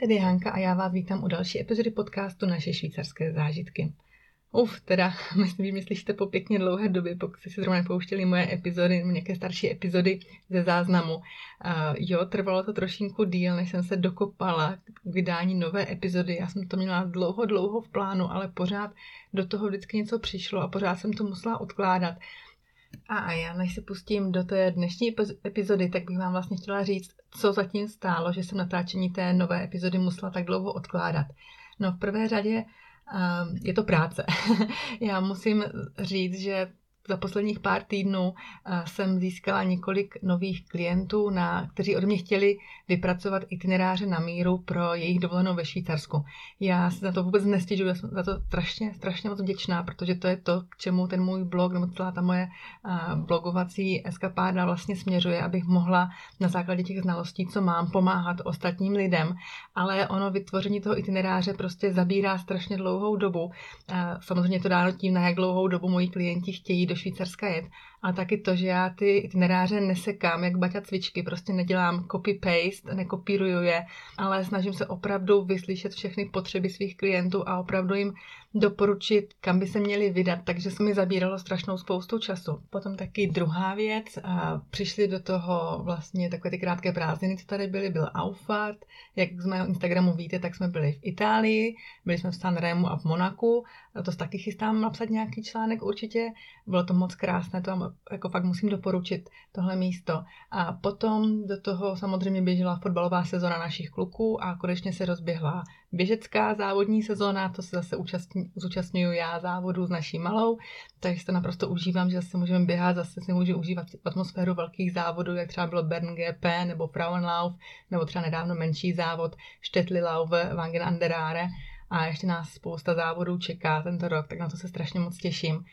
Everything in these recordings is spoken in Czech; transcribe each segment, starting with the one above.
tady Hanka a já vás vítám u další epizody podcastu Naše švýcarské zážitky. Uf, teda, myslím, že slyšíte po pěkně dlouhé době, pokud jste si zrovna nepouštěli moje epizody, nějaké starší epizody ze záznamu. Uh, jo, trvalo to trošinku díl, než jsem se dokopala k vydání nové epizody. Já jsem to měla dlouho, dlouho v plánu, ale pořád do toho vždycky něco přišlo a pořád jsem to musela odkládat. A já než se pustím do té dnešní epizody, tak bych vám vlastně chtěla říct, co zatím stálo, že jsem natáčení té nové epizody musela tak dlouho odkládat. No v prvé řadě um, je to práce. já musím říct, že za posledních pár týdnů eh, jsem získala několik nových klientů, na, kteří od mě chtěli vypracovat itineráře na míru pro jejich dovolenou ve Švýcarsku. Já se za to vůbec nestěžuji, já jsem za to strašně, strašně moc vděčná, protože to je to, k čemu ten můj blog nebo celá ta moje eh, blogovací eskapáda vlastně směřuje, abych mohla na základě těch znalostí, co mám, pomáhat ostatním lidem. Ale ono vytvoření toho itineráře prostě zabírá strašně dlouhou dobu. Eh, samozřejmě to dáno tím, na jak dlouhou dobu moji klienti chtějí do Švýcarska jet, a taky to, že já ty itineráře nesekám, jak baťa cvičky, prostě nedělám copy-paste, nekopíruju je, ale snažím se opravdu vyslyšet všechny potřeby svých klientů a opravdu jim doporučit, kam by se měli vydat, takže se mi zabíralo strašnou spoustu času. Potom taky druhá věc, a přišly do toho vlastně takové ty krátké prázdniny, co tady byly, byl Aufat, jak z mého Instagramu víte, tak jsme byli v Itálii, byli jsme v Sanremu a v Monaku, a to taky chystám napsat nějaký článek určitě, bylo to moc krásné, to jako fakt musím doporučit tohle místo. A potom do toho samozřejmě běžela fotbalová sezona našich kluků a konečně se rozběhla běžecká závodní sezóna, to se zase účastní, zúčastňuju já závodu s naší malou, takže to naprosto užívám, že zase můžeme běhat, zase si můžu užívat atmosféru velkých závodů, jak třeba bylo Bern GP nebo Frauenlauf, nebo třeba nedávno menší závod Štetlilauf Wangen an a ještě nás spousta závodů čeká tento rok, tak na to se strašně moc těším.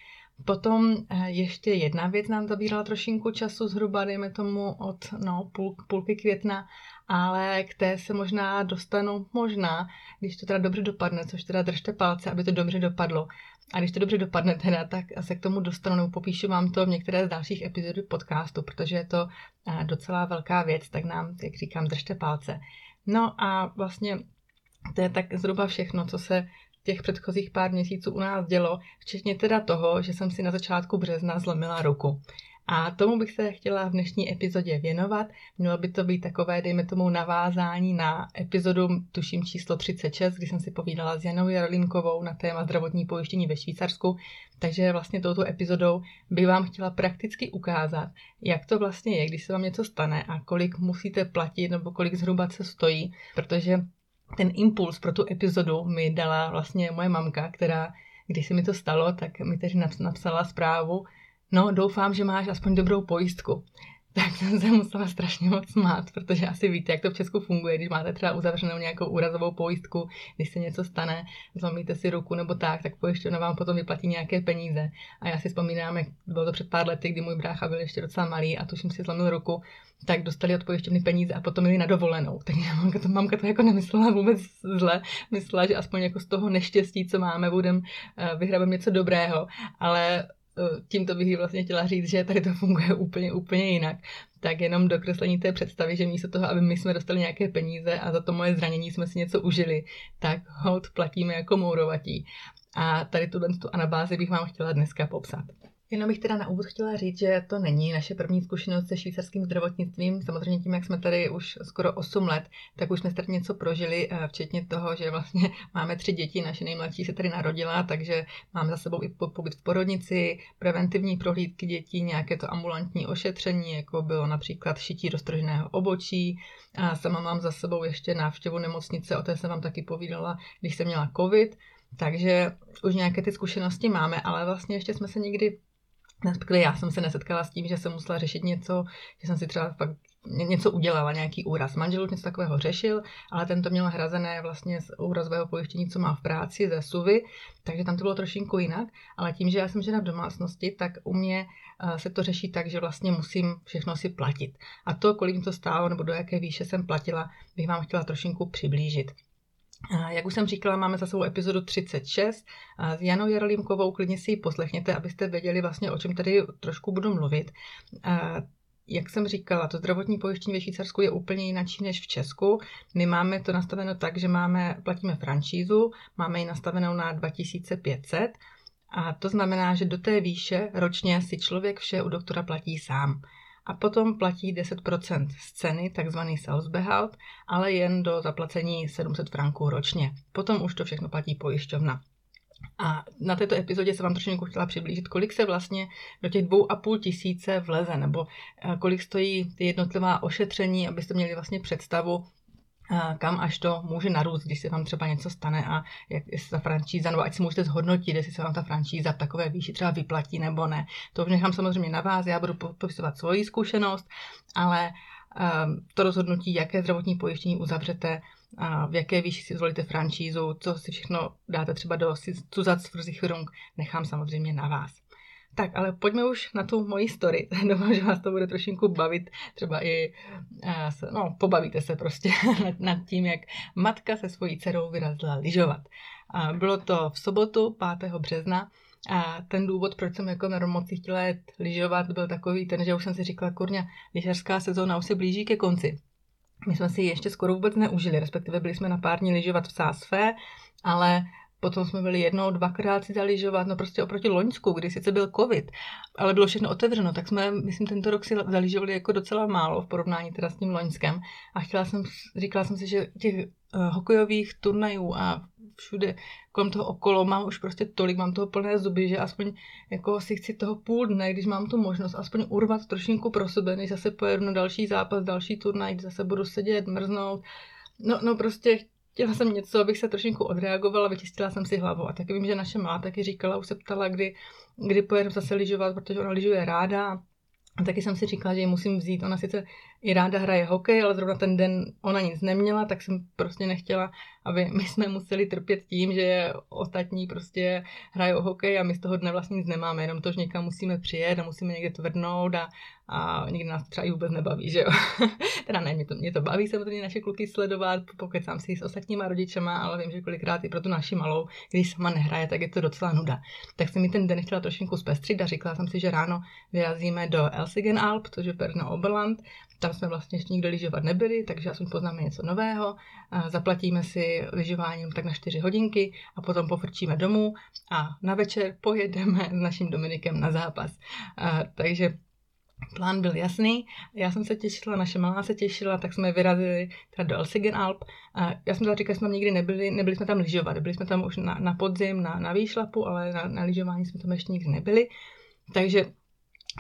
Potom eh, ještě jedna věc nám zabírala trošinku času, zhruba dejme tomu od no, půl, půlky května, ale k té se možná dostanu možná, když to teda dobře dopadne, což teda držte palce, aby to dobře dopadlo. A když to dobře dopadne teda, tak se k tomu dostanu, nebo popíšu vám to v některé z dalších epizod podcastu, protože je to eh, docela velká věc, tak nám, jak říkám, držte palce. No a vlastně to je tak zhruba všechno, co se těch předchozích pár měsíců u nás dělo, včetně teda toho, že jsem si na začátku března zlomila ruku. A tomu bych se chtěla v dnešní epizodě věnovat. Mělo by to být takové, dejme tomu, navázání na epizodu, tuším číslo 36, kdy jsem si povídala s Janou Jarlinkovou na téma zdravotní pojištění ve Švýcarsku. Takže vlastně touto epizodou bych vám chtěla prakticky ukázat, jak to vlastně je, když se vám něco stane a kolik musíte platit nebo kolik zhruba se stojí, protože ten impuls pro tu epizodu mi dala vlastně moje mamka, která, když se mi to stalo, tak mi tedy napsala zprávu, no doufám, že máš aspoň dobrou pojistku tak jsem se musela strašně moc smát, protože asi víte, jak to v Česku funguje, když máte třeba uzavřenou nějakou úrazovou pojistku, když se něco stane, zlomíte si ruku nebo tak, tak pojišťovna vám potom vyplatí nějaké peníze. A já si vzpomínám, jak bylo to před pár lety, kdy můj brácha byl ještě docela malý a tuším si zlomil ruku, tak dostali od pojišťovny peníze a potom jeli na dovolenou. Tak mamka to, mamka to jako nemyslela vůbec zle, myslela, že aspoň jako z toho neštěstí, co máme, budem uh, vyhrabem něco dobrého, ale Eh, tímto bych vlastně chtěla říct, že tady to funguje úplně, úplně jinak. Tak jenom dokreslení té představy, že místo toho, aby my jsme dostali nějaké peníze a za to moje zranění jsme si něco užili, tak hod platíme jako mourovatí. A tady tuhle tu anabázi bych vám chtěla dneska popsat. Jenom bych teda na úvod chtěla říct, že to není naše první zkušenost se švýcarským zdravotnictvím. Samozřejmě tím, jak jsme tady už skoro 8 let, tak už jsme tady něco prožili, eh, včetně toho, že vlastně máme tři děti, naše nejmladší se tady narodila, takže máme za sebou i pobyt v porodnici, preventivní prohlídky dětí, nějaké to ambulantní ošetření, jako bylo například šití roztrženého obočí. A sama mám za sebou ještě návštěvu nemocnice, o té jsem vám taky povídala, když jsem měla covid. Takže už nějaké ty zkušenosti máme, ale vlastně ještě jsme se nikdy Respektive já jsem se nesetkala s tím, že jsem musela řešit něco, že jsem si třeba fakt něco udělala, nějaký úraz. Manžel už něco takového řešil, ale ten to měl hrazené vlastně z úrazového pojištění, co má v práci, ze SUVy, takže tam to bylo trošinku jinak, ale tím, že já jsem žena v domácnosti, tak u mě eh, se to řeší tak, že vlastně musím všechno si platit. A to, kolik to stálo, nebo do jaké výše jsem platila, bych vám chtěla trošinku přiblížit. Jak už jsem říkala, máme za sebou epizodu 36 s Janou Jarolímkovou, klidně si ji poslechněte, abyste věděli vlastně, o čem tady trošku budu mluvit. jak jsem říkala, to zdravotní pojištění ve Švýcarsku je úplně jinak než v Česku. My máme to nastaveno tak, že máme, platíme franšízu, máme ji nastavenou na 2500 a to znamená, že do té výše ročně si člověk vše u doktora platí sám. A potom platí 10% z ceny, takzvaný Salzbehalt, ale jen do zaplacení 700 franků ročně. Potom už to všechno platí pojišťovna. A na této epizodě se vám trošku chtěla přiblížit, kolik se vlastně do těch dvou a půl tisíce vleze, nebo eh, kolik stojí ty jednotlivá ošetření, abyste měli vlastně představu, kam až to může narůst, když se vám třeba něco stane a jak se ta franšíza, nebo ať si můžete zhodnotit, jestli se vám ta franšíza v takové výši třeba vyplatí nebo ne. To už nechám samozřejmě na vás, já budu popisovat svoji zkušenost, ale ehm, to rozhodnutí, jaké zdravotní pojištění uzavřete, a v jaké výši si zvolíte franšízu, co si všechno dáte třeba do Zusatzversicherung, nechám samozřejmě na vás. Tak, ale pojďme už na tu moji story. Doufám, že vás to bude trošinku bavit, třeba i, uh, no, pobavíte se prostě nad, tím, jak matka se svojí dcerou vyrazila lyžovat. Bylo to v sobotu, 5. března, a ten důvod, proč jsem jako na moc chtěla jet lyžovat, byl takový ten, že už jsem si říkala, kurňa, lyžařská sezóna už se blíží ke konci. My jsme si ještě skoro vůbec neužili, respektive byli jsme na pár dní lyžovat v Sásfe, ale Potom jsme byli jednou, dvakrát si zaližovat, no prostě oproti Loňsku, kdy sice byl covid, ale bylo všechno otevřeno, tak jsme, myslím, tento rok si zaližovali jako docela málo v porovnání teda s tím Loňskem. A chtěla jsem, říkala jsem si, že těch uh, hokejových turnajů a všude kolem toho okolo mám už prostě tolik, mám toho plné zuby, že aspoň jako si chci toho půl dne, když mám tu možnost, aspoň urvat trošinku pro sebe, než zase pojedu na další zápas, další turnaj, zase budu sedět, mrznout. No, no prostě chtěla jsem něco, abych se trošinku odreagovala, vyčistila jsem si hlavu. A taky vím, že naše má taky říkala, už se ptala, kdy, kdy pojedu zase lyžovat, protože ona lyžuje ráda. A taky jsem si říkala, že ji musím vzít. Ona sice i ráda hraje hokej, ale zrovna ten den ona nic neměla, tak jsem prostě nechtěla, aby my jsme museli trpět tím, že ostatní prostě hrajou hokej a my z toho dne vlastně nic nemáme, jenom to, že někam musíme přijet a musíme někde tvrdnout a, a někdy nás třeba i vůbec nebaví, že jo. teda ne, mě to, mě to baví samozřejmě naše kluky sledovat, pokud sám si s ostatníma rodičema, ale vím, že kolikrát i pro tu naši malou, když sama nehraje, tak je to docela nuda. Tak jsem mi ten den chtěla trošku zpestřit a říkala jsem si, že ráno vyrazíme do Elsigen Alp, což je Perno Oberland, tam jsme vlastně ještě nikdo lyžovat nebyli, takže aspoň poznáme něco nového. Zaplatíme si lyžování tak na 4 hodinky a potom pofrčíme domů a na večer pojedeme s naším Dominikem na zápas. Takže Plán byl jasný, já jsem se těšila, naše malá se těšila, tak jsme vyrazili teda do Elsigen Alp. A já jsem teda říkala, že jsme tam nikdy nebyli, nebyli jsme tam lyžovat, byli jsme tam už na, na podzim, na, na výšlapu, ale na, na lyžování jsme tam ještě nikdy nebyli. Takže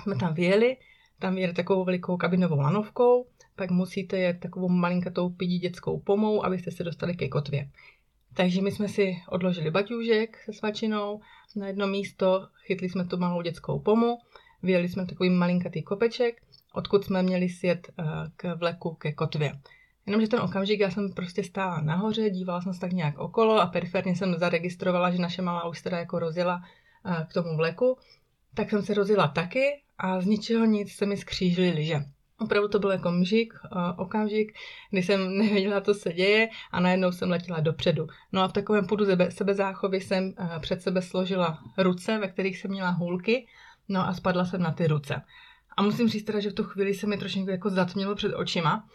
jsme tam vyjeli, tam jede takovou velikou kabinovou lanovkou, pak musíte jet takovou malinkatou pidí dětskou pomou, abyste se dostali ke kotvě. Takže my jsme si odložili baťůžek se svačinou na jedno místo, chytli jsme tu malou dětskou pomu, vyjeli jsme takový malinkatý kopeček, odkud jsme měli sjet eh, k vleku ke kotvě. Jenomže ten okamžik já jsem prostě stála nahoře, dívala jsem se tak nějak okolo a periferně jsem zaregistrovala, že naše malá už teda jako rozjela eh, k tomu vleku. Tak jsem se rozjela taky a z ničeho nic se mi skřížily lyže. Opravdu to byl jako mžik, okamžik, kdy jsem nevěděla, co se děje a najednou jsem letěla dopředu. No a v takovém půdu sebezáchovy jsem před sebe složila ruce, ve kterých jsem měla hůlky, no a spadla jsem na ty ruce. A musím říct teda, že v tu chvíli se mi trošku jako zatmělo před očima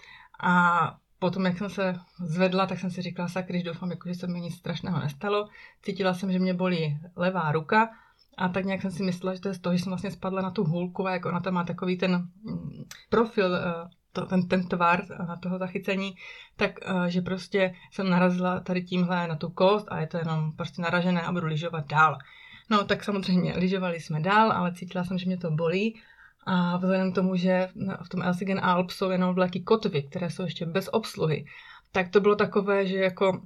a potom, jak jsem se zvedla, tak jsem si říkala, sakryž, doufám, jako, že se mi nic strašného nestalo. Cítila jsem, že mě bolí levá ruka, a tak nějak jsem si myslela, že to je z toho, že jsem vlastně spadla na tu hůlku a jak ona tam má takový ten mm, profil, eh, to, ten, ten tvar na toho zachycení, tak eh, že prostě jsem narazila tady tímhle na tu kost a je to jenom prostě naražené a budu lyžovat dál. No tak samozřejmě lyžovali jsme dál, ale cítila jsem, že mě to bolí a vzhledem k tomu, že v tom Elsigen Alp jsou jenom vlaky kotvy, které jsou ještě bez obsluhy, tak to bylo takové, že jako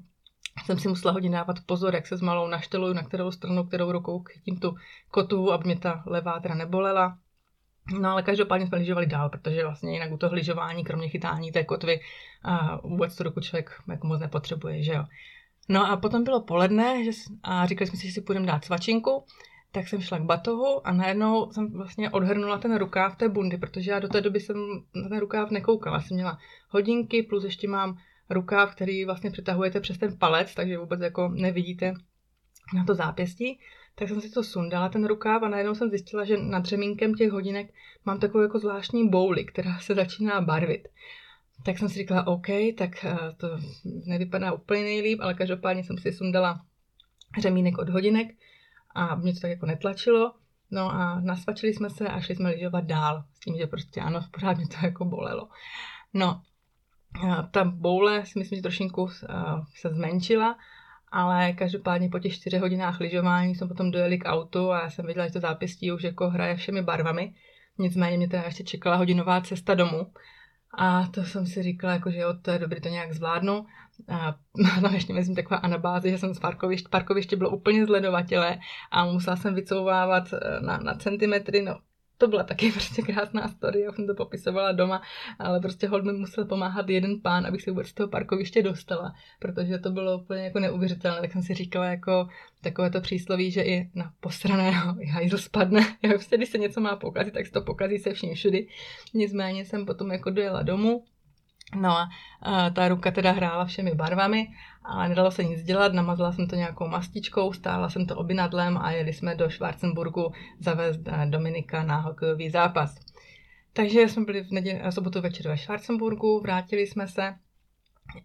jsem si musela hodně dávat pozor, jak se s malou našteluju, na kterou stranu, kterou rukou chytím tu kotu, aby mě ta levá teda nebolela. No ale každopádně jsme lyžovali dál, protože vlastně jinak u toho lyžování, kromě chytání té kotvy, a vůbec to ruku člověk jako moc nepotřebuje, že jo. No a potom bylo poledne že, a říkali jsme si, že si půjdeme dát svačinku, tak jsem šla k batohu a najednou jsem vlastně odhrnula ten rukáv té bundy, protože já do té doby jsem na ten rukáv nekoukala. Jsem měla hodinky, plus ještě mám rukáv, který vlastně přetahujete přes ten palec, takže vůbec jako nevidíte na to zápěstí. tak jsem si to sundala, ten rukáv a najednou jsem zjistila, že nad řemínkem těch hodinek mám takovou jako zvláštní bouli, která se začíná barvit. Tak jsem si říkala, OK, tak eh, to nevypadá úplně nejlíp, ale každopádně jsem si sundala řemínek od hodinek a mě to tak jako netlačilo. No a nasvačili jsme se a šli jsme lyžovat dál, s tím, že prostě ano, pořád mě to jako bolelo. No, ta boule si myslím, že trošinku se zmenšila, ale každopádně po těch čtyřech hodinách lyžování jsme potom dojeli k autu a já jsem viděla, že to zápěstí už jako hraje všemi barvami. Nicméně mě teda ještě čekala hodinová cesta domů. A to jsem si říkala, jako, že jo, to je dobrý, to nějak zvládnu. A tam ještě myslím taková anabáze, že jsem z parkoviště, parkoviště bylo úplně zledovatele a musela jsem vycouvávat eh, na, na centimetry, no to byla taky prostě krásná story, já jsem to popisovala doma, ale prostě hod mi musel pomáhat jeden pán, abych se vůbec z toho parkoviště dostala, protože to bylo úplně jako neuvěřitelné, tak jsem si říkala jako takové to přísloví, že i na posraného hajzl spadne, jak prostě, když se něco má pokazit, tak se to pokazí se vším všudy. Nicméně jsem potom jako dojela domů, No a ta ruka teda hrála všemi barvami, ale nedalo se nic dělat, namazala jsem to nějakou mastičkou, stála jsem to obinadlem a jeli jsme do Schwarzenburgu zavést eh, Dominika na hokejový zápas. Takže jsme byli v neděli, eh, sobotu večer ve Schwarzenburgu, vrátili jsme se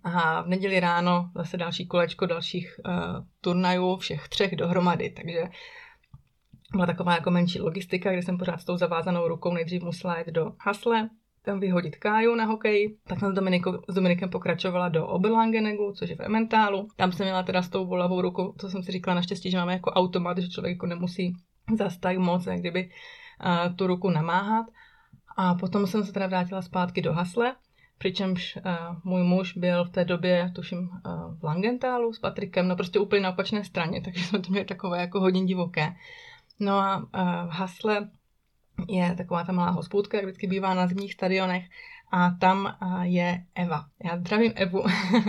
a v neděli ráno zase další kolečko dalších uh, turnajů, všech třech dohromady, takže byla taková jako menší logistika, kde jsem pořád s tou zavázanou rukou nejdřív musela jít do Hasle, tam vyhodit Káju na hokej, tak jsem s, Dominiko, s Dominikem pokračovala do Oberlangenegu, což je v Emmentálu. Tam jsem měla teda s tou volavou rukou, co jsem si říkala naštěstí, že máme jako automat, že člověk jako nemusí zas tak moc, jak kdyby uh, tu ruku namáhat. A potom jsem se teda vrátila zpátky do Hasle, přičemž uh, můj muž byl v té době, tuším, uh, v Langentálu s Patrikem, no prostě úplně na opačné straně, takže jsme to měli takové jako hodně divoké. No a uh, v Hasle je taková ta malá hospůdka, jak vždycky bývá na zimních stadionech a tam je Eva. Já zdravím Evu.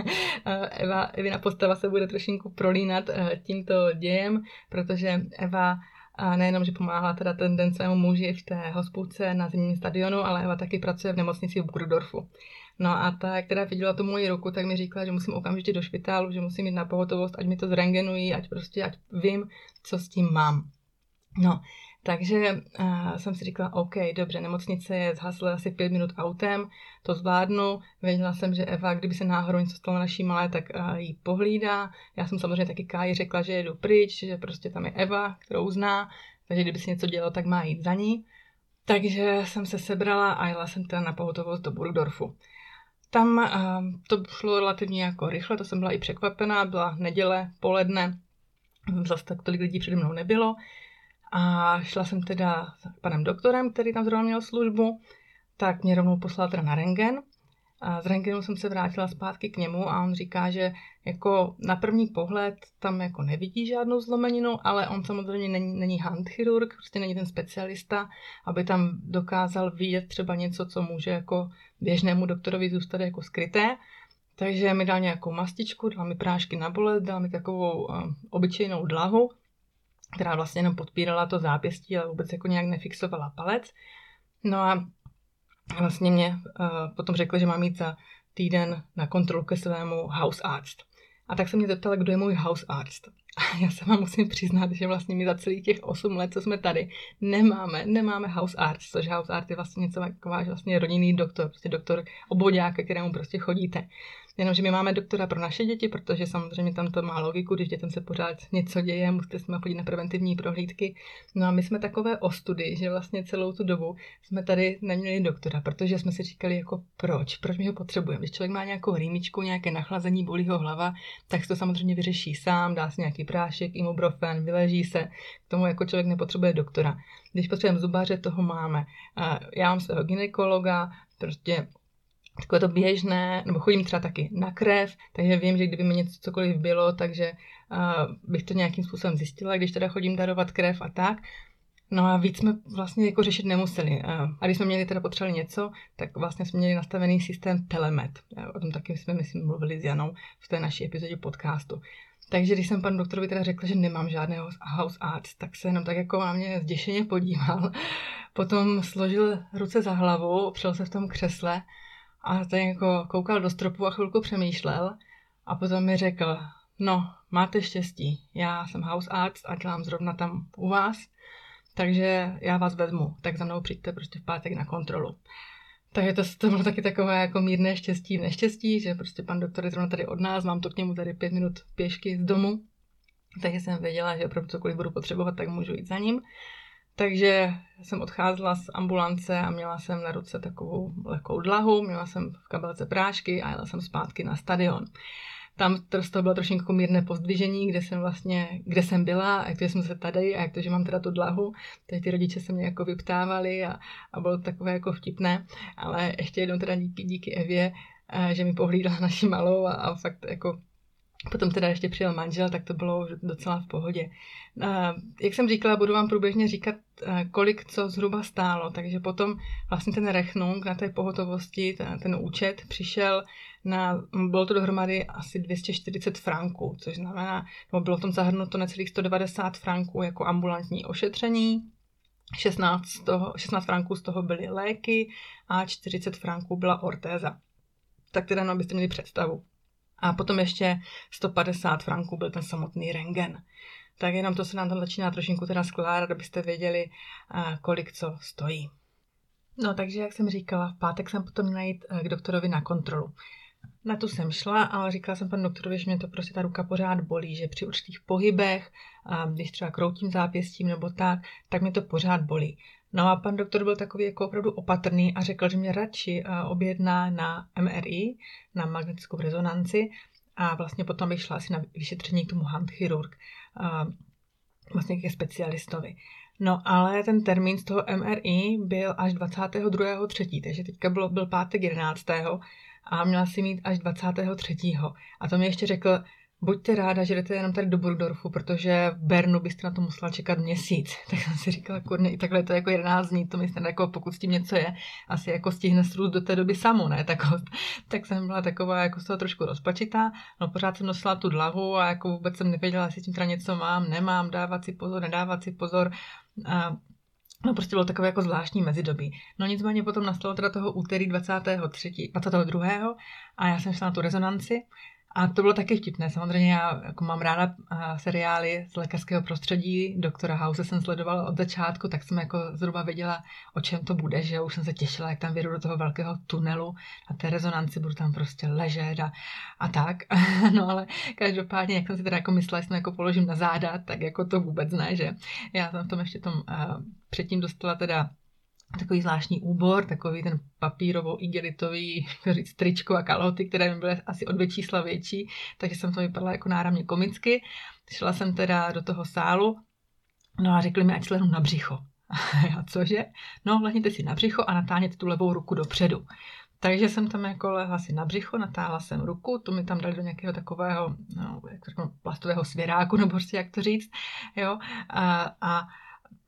Eva, Evina postava se bude trošinku prolínat tímto dějem, protože Eva nejenom, že pomáhala teda ten den svému muži v té hospůdce na zimním stadionu, ale Eva taky pracuje v nemocnici v Burgdorfu. No a ta, která viděla tu moji ruku, tak mi říkala, že musím okamžitě do špitálu, že musím jít na pohotovost, ať mi to zrengenují, ať prostě, ať vím, co s tím mám. No, takže uh, jsem si říkala, OK, dobře, nemocnice je zhasla asi pět minut autem, to zvládnu. Věděla jsem, že Eva, kdyby se náhodou něco stalo naší malé, tak uh, jí pohlídá. Já jsem samozřejmě taky Káji řekla, že jedu pryč, že prostě tam je Eva, kterou zná, takže kdyby se něco dělo, tak má jít za ní. Takže jsem se sebrala a jela jsem teda na pohotovost do Burgdorfu. Tam uh, to šlo relativně jako rychle, to jsem byla i překvapená, byla neděle, poledne, zase tak tolik lidí přede mnou nebylo. A šla jsem teda s panem doktorem, který tam zrovna měl službu, tak mě rovnou poslal teda na rengen. A z rengenu jsem se vrátila zpátky k němu a on říká, že jako na první pohled tam jako nevidí žádnou zlomeninu, ale on samozřejmě není, není handchirurg, prostě není ten specialista, aby tam dokázal vidět třeba něco, co může jako běžnému doktorovi zůstat jako skryté. Takže mi dal nějakou mastičku, dal mi prášky na bolest, dal mi takovou uh, obyčejnou dlahu která vlastně jenom podpírala to zápěstí, ale vůbec jako nějak nefixovala palec. No a vlastně mě uh, potom řekli, že mám jít za týden na kontrolu ke svému house arts. A tak se mě zeptala, kdo je můj house arts. A já se vám musím přiznat, že vlastně my za celých těch 8 let, co jsme tady, nemáme, nemáme house arts, což house art je vlastně něco taková, že vlastně rodinný doktor, prostě doktor oboďáka, kterému prostě chodíte. Jenomže my máme doktora pro naše děti, protože samozřejmě tam to má logiku, když dětem se pořád něco děje, musíte s nimi chodit na preventivní prohlídky. No a my jsme takové ostudy, že vlastně celou tu dobu jsme tady neměli doktora, protože jsme si říkali jako proč, proč my ho potřebujeme. Když člověk má nějakou rýmičku, nějaké nachlazení, bolí ho hlava, tak se to samozřejmě vyřeší sám, dá si nějaký prášek, ibuprofen, vyleží se, k tomu jako člověk nepotřebuje doktora. Když potřebujeme zubaře, toho máme. Já mám svého ginekologa, prostě takové to běžné, nebo chodím třeba taky na krev, takže vím, že kdyby mi něco cokoliv bylo, takže uh, bych to nějakým způsobem zjistila, když teda chodím darovat krev a tak. No a víc jsme vlastně jako řešit nemuseli. A když jsme měli teda potřebovali něco, tak vlastně jsme měli nastavený systém Telemet. O tom taky jsme, myslím, mluvili s Janou v té naší epizodě podcastu. Takže když jsem panu doktorovi teda řekla, že nemám žádného house arts, tak se jenom tak jako na mě zděšeně podíval. Potom složil ruce za hlavu, opřel se v tom křesle a ten jako koukal do stropu a chvilku přemýšlel a potom mi řekl, no, máte štěstí, já jsem house arts a dělám zrovna tam u vás, takže já vás vezmu, tak za mnou přijďte prostě v pátek na kontrolu. Takže to, to bylo taky takové jako mírné štěstí v neštěstí, že prostě pan doktor je zrovna tady od nás, mám to k němu tady pět minut pěšky z domu, takže jsem věděla, že opravdu cokoliv budu potřebovat, tak můžu jít za ním. Takže jsem odcházela z ambulance a měla jsem na ruce takovou lehkou dlahu, měla jsem v kabelce prášky a jela jsem zpátky na stadion. Tam to, bylo trošku jako mírné pozdvižení, kde jsem vlastně, kde jsem byla, jak to, že jsem se tady a jak to, že mám teda tu dlahu. Teď ty rodiče se mě jako vyptávali a, a bylo to takové jako vtipné, ale ještě jednou teda díky, díky Evě, eh, že mi pohlídala naši malou a, a fakt jako Potom teda ještě přijel manžel, tak to bylo docela v pohodě. Jak jsem říkala, budu vám průběžně říkat, kolik co zhruba stálo, takže potom vlastně ten rechnung na té pohotovosti, ten, účet přišel na, bylo to dohromady asi 240 franků, což znamená, nebo bylo v tom zahrnuto necelých 190 franků jako ambulantní ošetření, 16, z toho, 16 franků z toho byly léky a 40 franků byla ortéza. Tak teda, no, abyste měli představu. A potom ještě 150 franků byl ten samotný rengen. Tak jenom to se nám tam začíná trošinku teda skládat, abyste věděli, kolik co stojí. No takže, jak jsem říkala, v pátek jsem potom měla jít k doktorovi na kontrolu. Na tu jsem šla, ale říkala jsem panu doktorovi, že mě to prostě ta ruka pořád bolí, že při určitých pohybech, když třeba kroutím zápěstím nebo tak, tak mě to pořád bolí. No a pan doktor byl takový jako opravdu opatrný a řekl, že mě radši eh, objedná na MRI, na magnetickou rezonanci a vlastně potom bych šla asi na vyšetření k tomu handchirurg, eh, vlastně ke specialistovi. No ale ten termín z toho MRI byl až 22.3., takže teďka bylo, byl pátek 11. a měla si mít až 23. A to mi ještě řekl, buďte ráda, že jdete jenom tady do Burgdorfu, protože v Bernu byste na to musela čekat měsíc. Tak jsem si říkala, kurně, i takhle to jako 11 dní, to myslím, jako pokud s tím něco je, asi jako stihne srůst do té doby samo, ne? Tak, tak jsem byla taková jako z toho trošku rozpačitá, no pořád jsem nosila tu dlavu a jako vůbec jsem nevěděla, jestli tím teda něco mám, nemám, dávat si pozor, nedávat si pozor. A No prostě bylo takové jako zvláštní mezidobí. No nicméně potom nastalo teda toho úterý 23. 22. a já jsem šla na tu rezonanci a to bylo taky vtipné. Samozřejmě já jako mám ráda seriály z lékařského prostředí. Doktora House jsem sledovala od začátku, tak jsem jako zhruba věděla, o čem to bude, že už jsem se těšila, jak tam vědu do toho velkého tunelu a té rezonanci budu tam prostě ležet a, a tak. no ale každopádně, jak jsem si teda jako myslela, že jako položím na záda, tak jako to vůbec ne, že já jsem v tom ještě tom uh, předtím dostala teda takový zvláštní úbor, takový ten papírovo-igelitový říct, tričko a kalhoty, které mi byly asi o dvě čísla větší, takže jsem to vypadala jako náramně komicky. Šla jsem teda do toho sálu, no a řekli mi, ať slehnu na břicho. A cože? No, lehněte si na břicho a natáhněte tu levou ruku dopředu. Takže jsem tam jako lehla si na břicho, natáhla jsem ruku, tu mi tam dali do nějakého takového, no, jak to řeknu, plastového svěráku, nebo prostě jak to říct, jo, a, a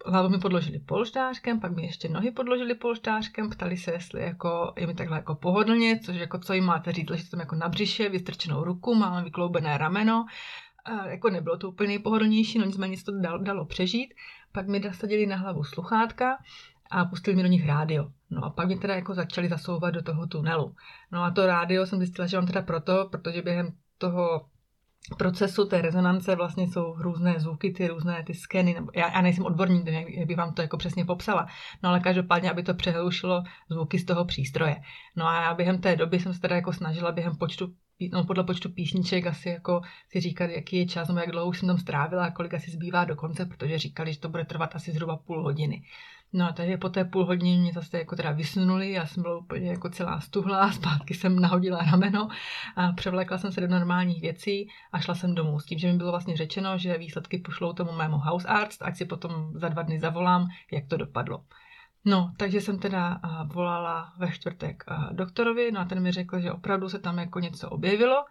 hlavu mi podložili polštářkem, pak mi ještě nohy podložili polštářkem, ptali se, jestli jako, je mi takhle jako pohodlně, což jako co jim máte říct, že tam jako na břiše, vystrčenou ruku, mám vykloubené rameno, a jako nebylo to úplně pohodlnější, no nicméně se to dalo, dalo přežít. Pak mi nasadili na hlavu sluchátka a pustili mi do nich rádio. No a pak mi teda jako začali zasouvat do toho tunelu. No a to rádio jsem zjistila, že mám teda proto, protože během toho procesu té rezonance vlastně jsou různé zvuky, ty různé ty skeny, nebo já, já nejsem odborník, jak bych vám to jako přesně popsala, no ale každopádně, aby to přehlušilo zvuky z toho přístroje. No a já během té doby jsem se teda jako snažila během počtu no, podle počtu písniček asi jako si říkat, jaký je čas, nebo jak dlouho už jsem tam strávila a kolik asi zbývá do konce, protože říkali, že to bude trvat asi zhruba půl hodiny. No a takže po té půl hodině mě zase jako teda vysunuli, já jsem byla úplně jako celá stuhlá, zpátky jsem nahodila rameno a převlékla jsem se do normálních věcí a šla jsem domů s tím, že mi bylo vlastně řečeno, že výsledky pošlou tomu mému house arts, ať si potom za dva dny zavolám, jak to dopadlo. No, takže jsem teda volala ve čtvrtek doktorovi, no a ten mi řekl, že opravdu se tam jako něco objevilo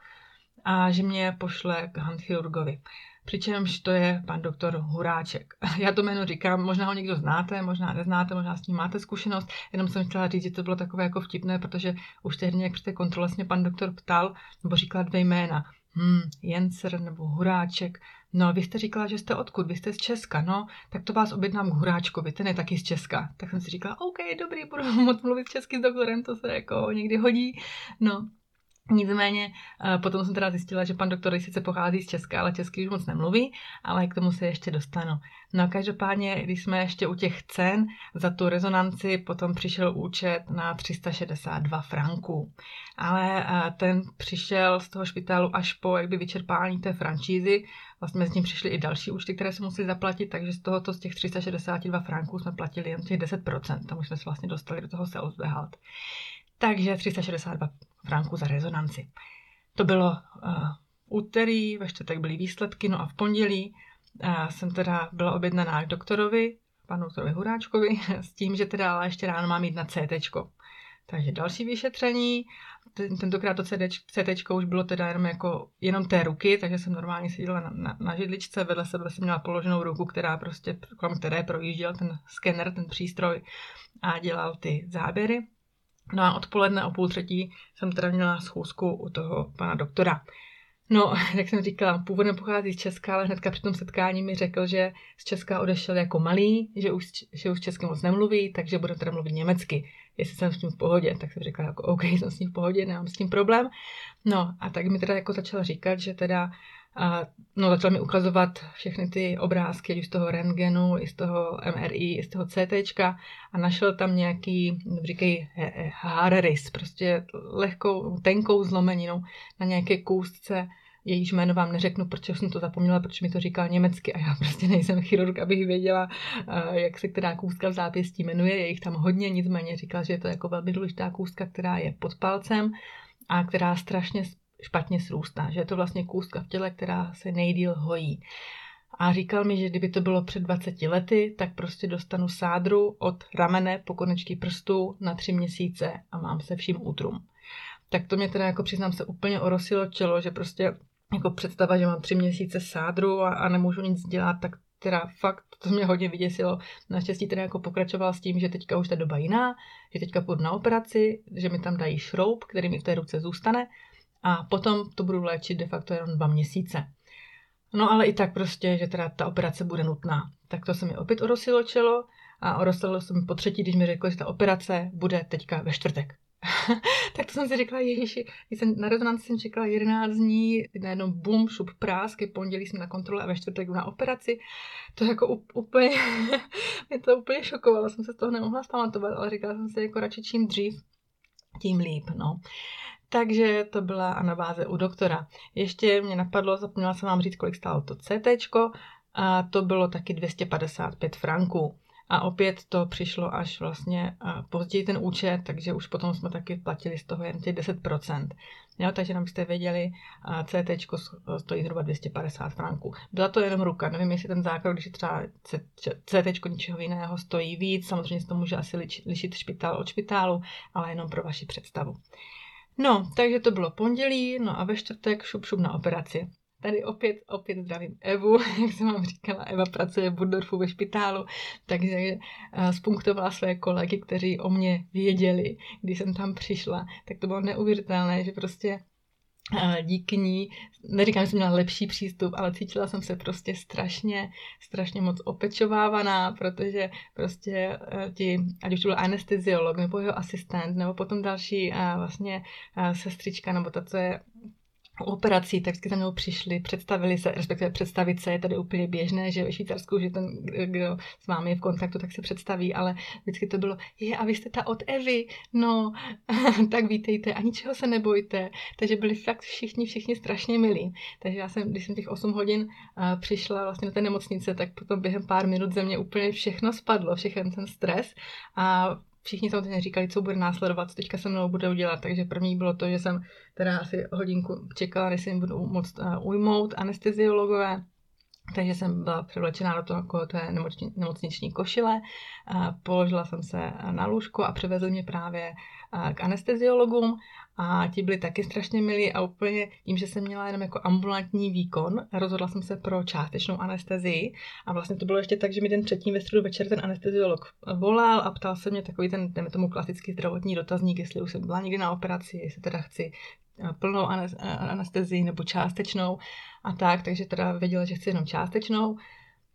a že mě pošle k handchirurgovi. Přičemž to je pan doktor Huráček. Já to jméno říkám, možná ho někdo znáte, možná neznáte, možná s ním máte zkušenost, jenom jsem chtěla říct, že to bylo takové jako vtipné, protože už tehdy, jak při té kontrole vlastně pan doktor ptal, nebo říkal dvě jména, hmm, Jencer nebo Huráček, No, vy jste říkala, že jste odkud? Vy jste z Česka, no, tak to vás objednám k Huráčkovi, ten je taky z Česka. Tak jsem si říkala, OK, dobrý, budu moc mluvit česky s doktorem, to se jako někdy hodí. No, Nicméně eh, potom jsem teda zjistila, že pan doktor sice pochází z Česka, ale česky už moc nemluví, ale k tomu se ještě dostanu. No každopádně, když jsme ještě u těch cen, za tu rezonanci potom přišel účet na 362 franků. Ale eh, ten přišel z toho špitálu až po jakby vyčerpání té franšízy. Vlastně s ním přišly i další účty, které se museli zaplatit, takže z tohoto z těch 362 franků jsme platili jen těch 10%. Tam už jsme se vlastně dostali do toho sales. Takže 362 franků za rezonanci. To bylo uh, úterý, ve čtvrtek byly výsledky, no a v pondělí uh, jsem teda byla objednaná k doktorovi, panu doktorovi Huráčkovi, s tím, že teda ale ještě ráno mám jít na CT. Takže další vyšetření, tentokrát to CT už bylo teda jenom, jako, jenom té ruky, takže jsem normálně seděla na, na, na židličce, vedle sebe jsem měla položenou ruku, která prostě, kolem které projížděl ten skener, ten přístroj a dělal ty záběry. No a odpoledne o půl třetí jsem teda měla schůzku u toho pana doktora. No, jak jsem říkala, původem pochází z Česka, ale hnedka při tom setkání mi řekl, že z Česka odešel jako malý, že už, že už česky moc nemluví, takže bude teda mluvit německy, jestli jsem s tím v pohodě. Tak jsem říkala, jako OK, jsem s tím v pohodě, nemám s tím problém. No a tak mi teda jako začal říkat, že teda a no, začal mi ukazovat všechny ty obrázky, z toho rentgenu, i z toho MRI, i z toho CT a našel tam nějaký, říkej, haareris, prostě lehkou, tenkou zlomeninou na nějaké kůstce, jejíž jméno vám neřeknu, protože jsem to zapomněla, protože mi to říkal německy a já prostě nejsem chirurg, abych věděla, jak se která kůstka v zápěstí jmenuje. Je jich tam hodně, nicméně říkal, že je to jako velmi důležitá kůstka, která je pod palcem a která strašně špatně srůstá, že je to vlastně kůstka v těle, která se nejdíl hojí. A říkal mi, že kdyby to bylo před 20 lety, tak prostě dostanu sádru od ramene po konečky prstů na tři měsíce a mám se vším útrum. Tak to mě teda jako přiznám se úplně orosilo čelo, že prostě jako představa, že mám tři měsíce sádru a, a nemůžu nic dělat, tak teda fakt to mě hodně vyděsilo. Naštěstí teda jako pokračoval s tím, že teďka už ta doba jiná, že teďka půjdu na operaci, že mi tam dají šroub, který mi v té ruce zůstane a potom to budu léčit de facto jenom dva měsíce. No ale i tak prostě, že teda ta operace bude nutná. Tak to se mi opět orosilo čelo a orosilo se mi po třetí, když mi řekl, že ta operace bude teďka ve čtvrtek. tak to jsem si říkala, ježiši, když jsem na rezonanci jsem čekala 11 dní, najednou bum, šup prásky, pondělí jsem na kontrole a ve čtvrtek na operaci. To jako úplně, mě to úplně šokovalo, jsem se z toho nemohla spamatovat, ale říkala jsem si jako radši čím dřív, tím líp, no. Takže to byla anabáze u doktora. Ještě mě napadlo, zapomněla jsem vám říct, kolik stálo to CT, a to bylo taky 255 franků. A opět to přišlo až vlastně později ten účet, takže už potom jsme taky platili z toho jen těch 10%. Jo, takže nám jste věděli, CT stojí zhruba 250 franků. Byla to jenom ruka, nevím, jestli ten základ, když je třeba CT ničeho jiného stojí víc, samozřejmě se to může asi lišit špitál od špitálu, ale jenom pro vaši představu. No, takže to bylo pondělí, no a ve čtvrtek šup šup na operaci. Tady opět, opět zdravím Evu, jak jsem vám říkala, Eva pracuje v Burdorfu ve špitálu, takže eh, spunktovala své kolegy, kteří o mě věděli, když jsem tam přišla, tak to bylo neuvěřitelné, že prostě díky ní, neříkám, že jsem měla lepší přístup, ale cítila jsem se prostě strašně, strašně moc opečovávaná, protože prostě eh, ti, ať už to byl anesteziolog, nebo jeho asistent, nebo potom další a vlastně sestřička, nebo ta, co je operací, tak vždycky za mnou přišli, představili se, respektive představit se je tady úplně běžné, že ve Švýcarsku, že ten, kdo s vámi je v kontaktu, tak se představí, ale vždycky to bylo, je, a vy jste ta od Evy, no, tak vítejte a ničeho se nebojte. Takže byli fakt všichni, všichni strašně milí. Takže já jsem, když jsem těch 8 hodin uh, přišla vlastně do té nemocnice, tak potom během pár minut ze mě úplně všechno spadlo, všechen ten stres a všichni samozřejmě říkali, co bude následovat, co teďka se mnou budou dělat. Takže první bylo to, že jsem teda asi hodinku čekala, než se jim budou moc uh, ujmout anesteziologové. Takže jsem byla převlečená do toho jako té nemocniční košile, položila jsem se na lůžko a přivezli mě právě k anesteziologům a ti byli taky strašně milí a úplně tím, že jsem měla jenom jako ambulantní výkon, rozhodla jsem se pro částečnou anestezii a vlastně to bylo ještě tak, že mi ten třetí ve středu večer ten anesteziolog volal a ptal se mě takový ten, tomu klasický zdravotní dotazník, jestli už jsem byla někdy na operaci, jestli teda chci plnou anestezii nebo částečnou a tak, takže teda věděla, že chci jenom částečnou.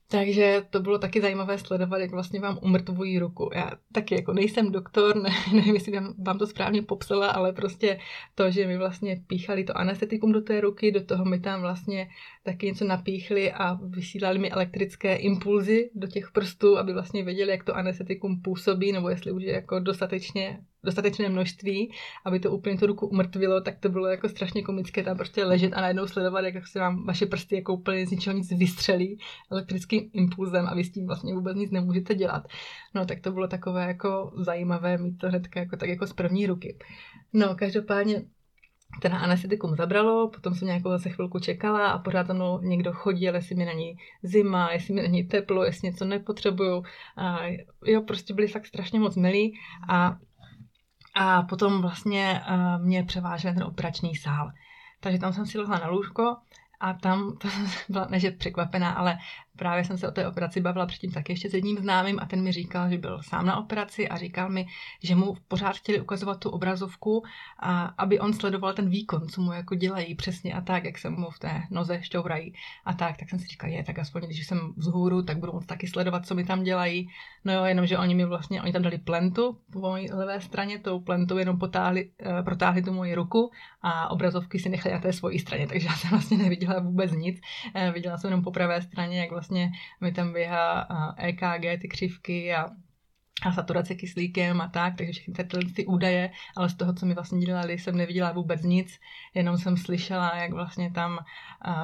Takže to bylo taky zajímavé sledovat, jak vlastně vám umrtvují ruku. Já taky jako nejsem doktor, ne, nevím, jestli vám, vám to správně popsala, ale prostě to, že mi vlastně píchali to anestetikum do té ruky, do toho mi tam vlastně taky něco napíchli a vysílali mi elektrické impulzy do těch prstů, aby vlastně věděli, jak to anestetikum působí, nebo jestli už je jako dostatečně dostatečné množství, aby to úplně tu ruku umrtvilo, tak to bylo jako strašně komické tam prostě ležet a najednou sledovat, jak se vám vaše prsty jako úplně z ničeho nic vystřelí elektrickým impulzem a vy s tím vlastně vůbec nic nemůžete dělat. No tak to bylo takové jako zajímavé mít to hnedka jako tak jako z první ruky. No každopádně ten anestetikum zabralo, potom jsem nějakou zase chvilku čekala a pořád tam někdo chodil, jestli mi není zima, jestli mi není teplo, jestli něco nepotřebuju. A jo, prostě byli fakt strašně moc milí a a potom vlastně uh, mě převážel ten operační sál. Takže tam jsem si lehla na lůžko a tam, to byla, neže překvapená, ale právě jsem se o té operaci bavila předtím taky ještě s jedním známým a ten mi říkal, že byl sám na operaci a říkal mi, že mu pořád chtěli ukazovat tu obrazovku, a aby on sledoval ten výkon, co mu jako dělají přesně a tak, jak se mu v té noze šťourají a tak. Tak jsem si říkal, je, tak aspoň když jsem vzhůru, tak budu moct taky sledovat, co mi tam dělají. No jo, jenomže oni mi vlastně, oni tam dali plentu po mojí levé straně, tou plentou jenom potáhli, uh, protáhli tu moji ruku a obrazovky si nechali na té svojí straně, takže já jsem vlastně neviděla vůbec nic. Uh, viděla jsem jenom po pravé straně, jak vlastně vlastně mi tam běhá EKG, ty křivky a a saturace kyslíkem a tak, takže všechny tyhle ty údaje, ale z toho, co mi vlastně dělali, jsem neviděla vůbec nic, jenom jsem slyšela, jak vlastně tam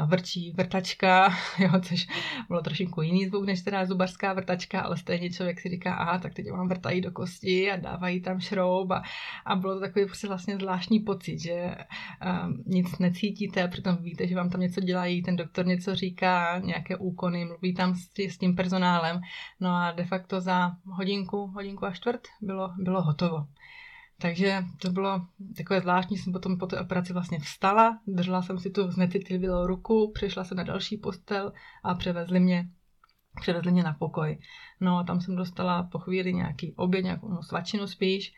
vrčí vrtačka, jo, což bylo trošku jiný zvuk než teda zubařská vrtačka, ale stejně člověk si říká, aha, tak teď vám vrtají do kosti a dávají tam šroub a, a bylo to takový prostě vlastně zvláštní pocit, že um, nic necítíte, přitom víte, že vám tam něco dělají, ten doktor něco říká, nějaké úkony, mluví tam s, s tím personálem, no a de facto za hodinku hodinku a čtvrt bylo, bylo hotovo. Takže to bylo takové zvláštní, jsem potom po té operaci vlastně vstala, držela jsem si tu znecitlivělou ruku, přešla jsem na další postel a převezli mě, převezli mě na pokoj. No a tam jsem dostala po chvíli nějaký oběd, nějakou no, svačinu spíš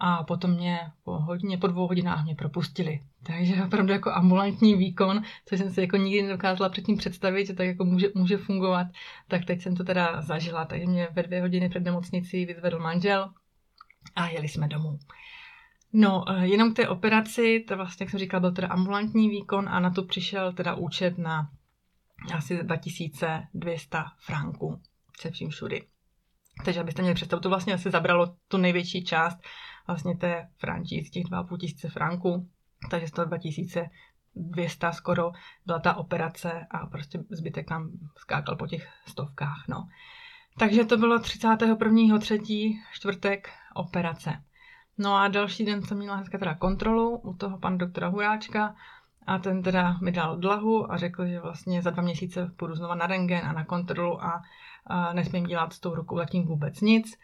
a potom mě po hodině, po dvou hodinách mě propustili. Takže opravdu jako ambulantní výkon, což jsem si jako nikdy nedokázala předtím představit, že tak jako může, může fungovat, tak teď jsem to teda zažila. Takže mě ve dvě hodiny před nemocnicí vyzvedl manžel a jeli jsme domů. No, eh, jenom k té operaci, to vlastně, jak jsem říkala, byl teda ambulantní výkon a na to přišel teda účet na asi 2200 franků se vším všudy. Takže abyste měli představu, to vlastně asi zabralo tu největší část vlastně té franšízy, těch 2,5 tisíce franků, takže 102 tisíce 200 skoro byla ta operace a prostě zbytek nám skákal po těch stovkách, no. Takže to bylo 31. třetí čtvrtek operace. No a další den jsem měla hnedka teda kontrolu u toho pan doktora Huráčka a ten teda mi dal dlahu a řekl, že vlastně za dva měsíce půjdu znova na rengen a na kontrolu a, a nesmím dělat s tou rukou zatím vůbec nic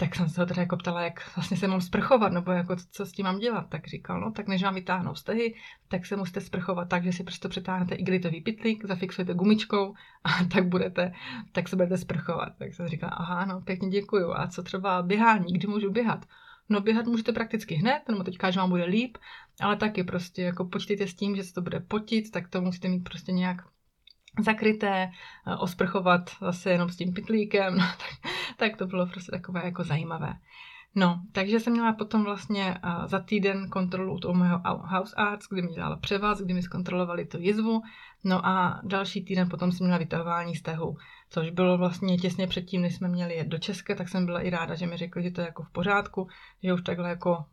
tak jsem se ho teda jako ptala, jak vlastně se mám sprchovat, nebo jako co s tím mám dělat. Tak říkal, no tak než vám vytáhnou stehy, tak se musíte sprchovat tak, že si prostě přetáhnete igelitový pitlík, zafixujete gumičkou a tak budete, tak se budete sprchovat. Tak jsem říkala, aha, no pěkně děkuju. A co třeba běhání, kdy můžu běhat? No běhat můžete prakticky hned, nebo teďka, že vám bude líp, ale taky prostě jako počítejte s tím, že se to bude potit, tak to musíte mít prostě nějak zakryté, eh, osprchovat zase jenom s tím pitlíkem, no, tak, tak to bylo prostě takové jako zajímavé. No, takže jsem měla potom vlastně uh, za týden kontrolu u toho mého house arts, kdy mi dělala převaz, kdy mi zkontrolovali tu jizvu, no a další týden potom jsem měla vytahování stehu, což bylo vlastně těsně předtím, než jsme měli jet do Česka, tak jsem byla i ráda, že mi řekli, že to je jako v pořádku, že už takhle jako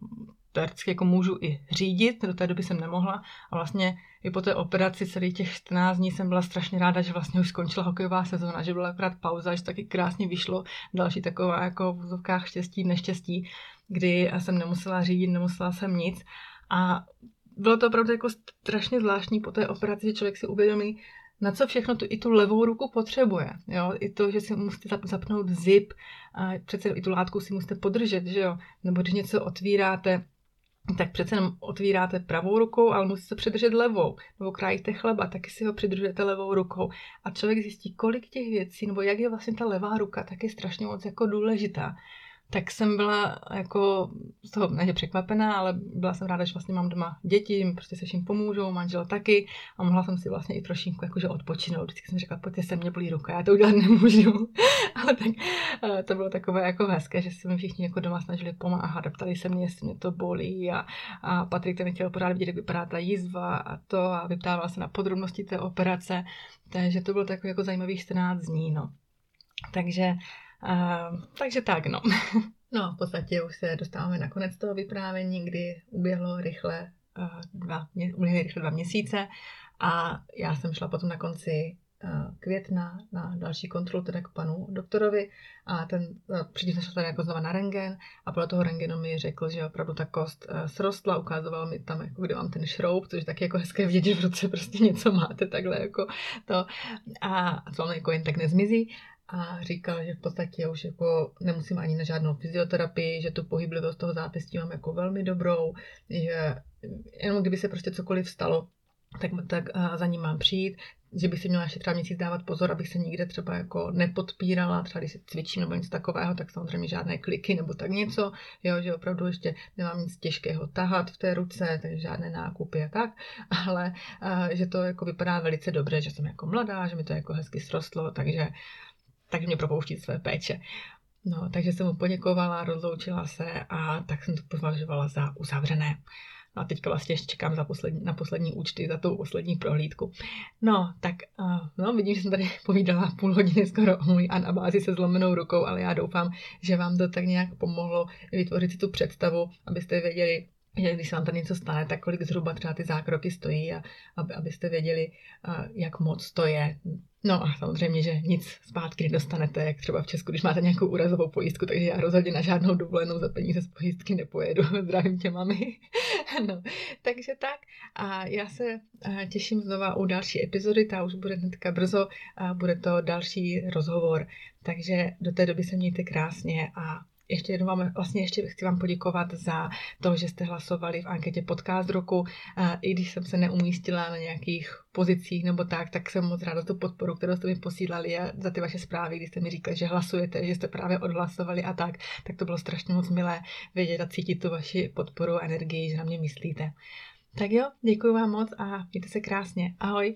teoreticky jako můžu i řídit, do té doby jsem nemohla a vlastně i po té operaci celých těch 14 dní jsem byla strašně ráda, že vlastně už skončila hokejová sezóna, že byla akorát pauza, že taky krásně vyšlo další taková jako v úzovkách štěstí, neštěstí, kdy jsem nemusela řídit, nemusela jsem nic a bylo to opravdu jako strašně zvláštní po té operaci, že člověk si uvědomí, na co všechno tu, i tu levou ruku potřebuje. Jo? I to, že si musíte zapnout zip, a přece i tu látku si musíte podržet, že jo? nebo když něco otvíráte, tak přece jenom otvíráte pravou rukou, ale musíte přidržet levou. Nebo krájíte chleba, taky si ho přidržujete levou rukou. A člověk zjistí, kolik těch věcí, nebo jak je vlastně ta levá ruka, tak je strašně moc jako důležitá. Tak jsem byla jako z toho ne překvapená, ale byla jsem ráda, že vlastně mám doma děti, prostě se vším pomůžou, manžel taky a mohla jsem si vlastně i trošinku jakože odpočinout. Vždycky jsem řekla, pojďte se, mě bolí ruka, já to udělat nemůžu. ale tak eh, to bylo takové jako hezké, že se mi všichni jako doma snažili pomáhat, ptali se mě, jestli mě to bolí a, a Patrik ten chtěl pořád vidět, jak vypadá ta jízva a to a vyptával se na podrobnosti té operace, takže to bylo takový jako zajímavých 14 dní, no. Takže Uh, takže tak, no. no, v podstatě už se dostáváme na konec toho vyprávění, kdy uběhlo rychle uh, dva, uběhly rychle dva měsíce a já jsem šla potom na konci května na další kontrolu teda k panu doktorovi a ten předtím jsem šla jako znova na rengen a podle toho rengenu mi řekl, že opravdu ta kost srostla, ukázoval mi tam, jako kde mám ten šroub, což je taky jako hezké vidět, že v ruce prostě něco máte takhle jako to a co jako jen tak nezmizí a říkal, že v podstatě už jako nemusím ani na žádnou fyzioterapii, že tu pohyblivost toho zápěstí mám jako velmi dobrou, že jenom kdyby se prostě cokoliv stalo, tak, tak za ním mám přijít, že bych si měla ještě třeba měsíc dávat pozor, abych se nikde třeba jako nepodpírala, třeba když se cvičím nebo něco takového, tak samozřejmě žádné kliky nebo tak něco, jo, že opravdu ještě nemám nic těžkého tahat v té ruce, takže žádné nákupy a tak, ale že to jako vypadá velice dobře, že jsem jako mladá, že mi to jako hezky srostlo, takže takže mě propouští své péče. No, takže jsem mu poděkovala, rozloučila se a tak jsem to považovala za uzavřené. No a teďka vlastně ještě čekám za poslední, na poslední účty, za tu poslední prohlídku. No, tak uh, no, vidím, že jsem tady povídala půl hodiny skoro o můj anabázi se zlomenou rukou, ale já doufám, že vám to tak nějak pomohlo vytvořit si tu představu, abyste věděli, že když se vám tady něco stane, tak kolik zhruba třeba ty zákroky stojí a aby, abyste věděli, jak moc to je. No a samozřejmě, že nic zpátky nedostanete, jak třeba v Česku, když máte nějakou úrazovou pojistku, takže já rozhodně na žádnou dovolenou za peníze z pojistky nepojedu. Zdravím tě, mami. no, takže tak. A já se těším znova u další epizody, ta už bude hnedka brzo a bude to další rozhovor. Takže do té doby se mějte krásně a ještě jednou vám, vlastně ještě chci vám poděkovat za to, že jste hlasovali v anketě Podcast roku. I když jsem se neumístila na nějakých pozicích nebo tak, tak jsem moc ráda za tu podporu, kterou jste mi posílali a za ty vaše zprávy, kdy jste mi říkali, že hlasujete, že jste právě odhlasovali a tak, tak to bylo strašně moc milé vědět a cítit tu vaši podporu a energii, že na mě myslíte. Tak jo, děkuji vám moc a mějte se krásně. Ahoj.